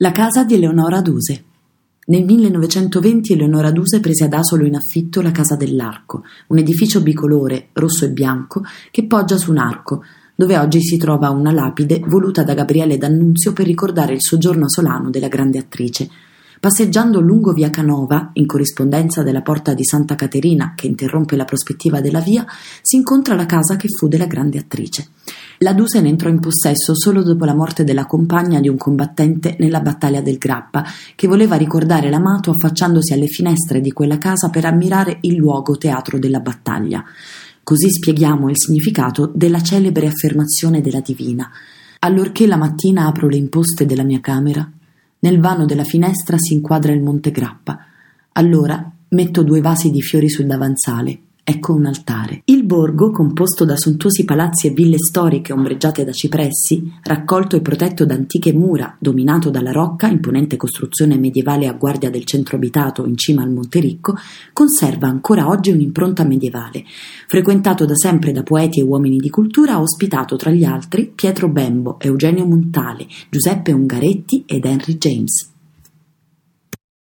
La casa di Eleonora Duse. Nel 1920 Eleonora Duse prese ad Asolo in affitto la Casa dell'Arco, un edificio bicolore, rosso e bianco, che poggia su un arco, dove oggi si trova una lapide voluta da Gabriele D'Annunzio per ricordare il soggiorno asolano della grande attrice. Passeggiando lungo via Canova, in corrispondenza della porta di Santa Caterina che interrompe la prospettiva della via, si incontra la casa che fu della grande attrice. La Duse ne entrò in possesso solo dopo la morte della compagna di un combattente nella battaglia del Grappa, che voleva ricordare l'amato affacciandosi alle finestre di quella casa per ammirare il luogo teatro della battaglia. Così spieghiamo il significato della celebre affermazione della Divina. Allorché la mattina apro le imposte della mia camera, nel vano della finestra si inquadra il monte Grappa. Allora metto due vasi di fiori sul davanzale ecco un altare. Il borgo, composto da sontuosi palazzi e ville storiche ombreggiate da cipressi, raccolto e protetto da antiche mura, dominato dalla rocca, imponente costruzione medievale a guardia del centro abitato in cima al Monte Ricco, conserva ancora oggi un'impronta medievale. Frequentato da sempre da poeti e uomini di cultura, ha ospitato tra gli altri Pietro Bembo, Eugenio Montale, Giuseppe Ungaretti ed Henry James.